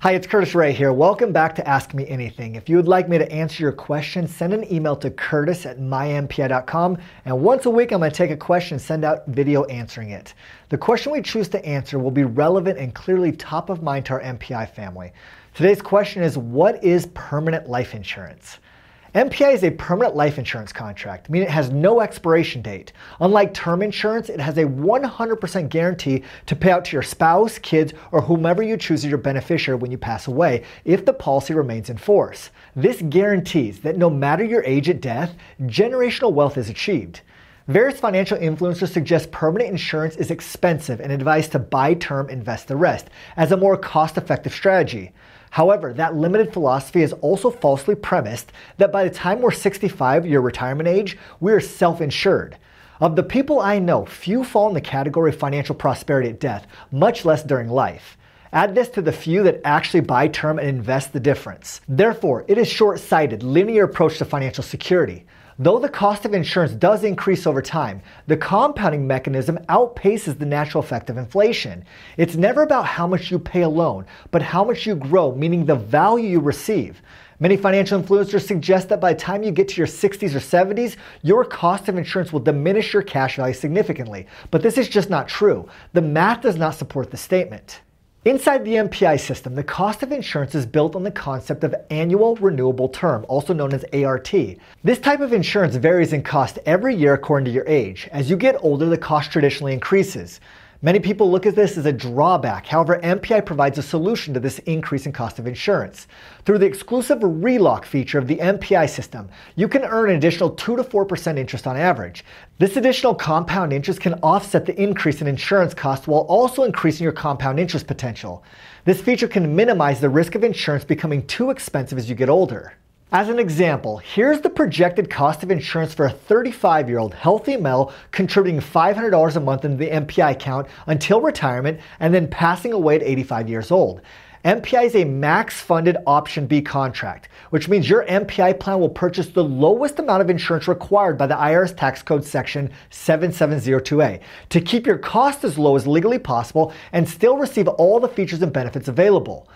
Hi, it's Curtis Ray here. Welcome back to Ask Me Anything. If you would like me to answer your question, send an email to curtis at mympi.com. And once a week, I'm going to take a question and send out video answering it. The question we choose to answer will be relevant and clearly top of mind to our MPI family. Today's question is What is permanent life insurance? MPI is a permanent life insurance contract, meaning it has no expiration date. Unlike term insurance, it has a 100% guarantee to pay out to your spouse, kids, or whomever you choose as your beneficiary when you pass away if the policy remains in force. This guarantees that no matter your age at death, generational wealth is achieved. Various financial influencers suggest permanent insurance is expensive and advise to buy term, invest the rest as a more cost effective strategy. However, that limited philosophy is also falsely premised that by the time we're 65, your retirement age, we are self insured. Of the people I know, few fall in the category of financial prosperity at death, much less during life. Add this to the few that actually buy term and invest the difference. Therefore, it is short sighted, linear approach to financial security. Though the cost of insurance does increase over time, the compounding mechanism outpaces the natural effect of inflation. It's never about how much you pay alone, but how much you grow, meaning the value you receive. Many financial influencers suggest that by the time you get to your 60s or 70s, your cost of insurance will diminish your cash value significantly. But this is just not true. The math does not support the statement. Inside the MPI system, the cost of insurance is built on the concept of annual renewable term, also known as ART. This type of insurance varies in cost every year according to your age. As you get older, the cost traditionally increases. Many people look at this as a drawback. However, MPI provides a solution to this increase in cost of insurance. Through the exclusive relock feature of the MPI system, you can earn an additional 2 to 4% interest on average. This additional compound interest can offset the increase in insurance costs while also increasing your compound interest potential. This feature can minimize the risk of insurance becoming too expensive as you get older. As an example, here's the projected cost of insurance for a 35 year old healthy male contributing $500 a month into the MPI account until retirement and then passing away at 85 years old. MPI is a max funded option B contract, which means your MPI plan will purchase the lowest amount of insurance required by the IRS tax code section 7702A to keep your cost as low as legally possible and still receive all the features and benefits available.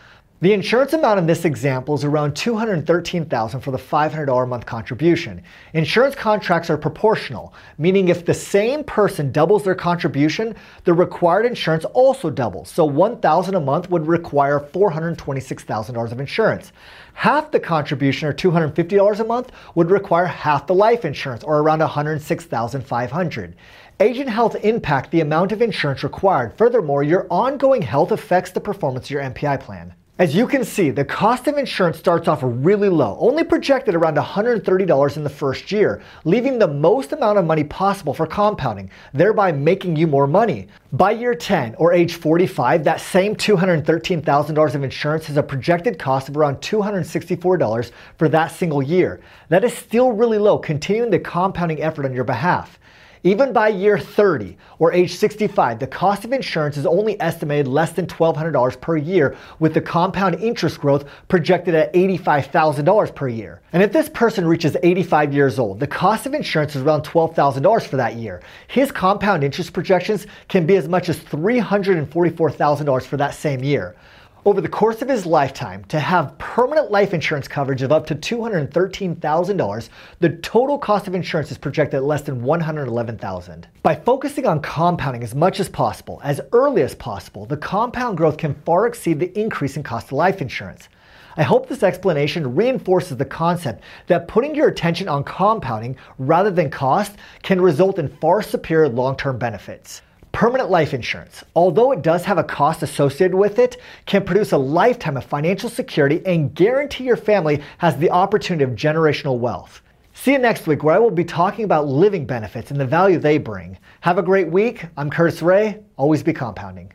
The insurance amount in this example is around $213,000 for the $500 a month contribution. Insurance contracts are proportional, meaning if the same person doubles their contribution, the required insurance also doubles. So $1,000 a month would require $426,000 of insurance. Half the contribution, or $250 a month, would require half the life insurance, or around $106,500. Agent health impact the amount of insurance required. Furthermore, your ongoing health affects the performance of your MPI plan. As you can see, the cost of insurance starts off really low, only projected around $130 in the first year, leaving the most amount of money possible for compounding, thereby making you more money. By year 10 or age 45, that same $213,000 of insurance has a projected cost of around $264 for that single year. That is still really low, continuing the compounding effort on your behalf. Even by year 30 or age 65, the cost of insurance is only estimated less than $1,200 per year, with the compound interest growth projected at $85,000 per year. And if this person reaches 85 years old, the cost of insurance is around $12,000 for that year. His compound interest projections can be as much as $344,000 for that same year over the course of his lifetime to have permanent life insurance coverage of up to $213,000, the total cost of insurance is projected at less than 111,000. By focusing on compounding as much as possible, as early as possible, the compound growth can far exceed the increase in cost of life insurance. I hope this explanation reinforces the concept that putting your attention on compounding rather than cost can result in far superior long-term benefits. Permanent life insurance, although it does have a cost associated with it, can produce a lifetime of financial security and guarantee your family has the opportunity of generational wealth. See you next week where I will be talking about living benefits and the value they bring. Have a great week. I'm Curtis Ray. Always be compounding.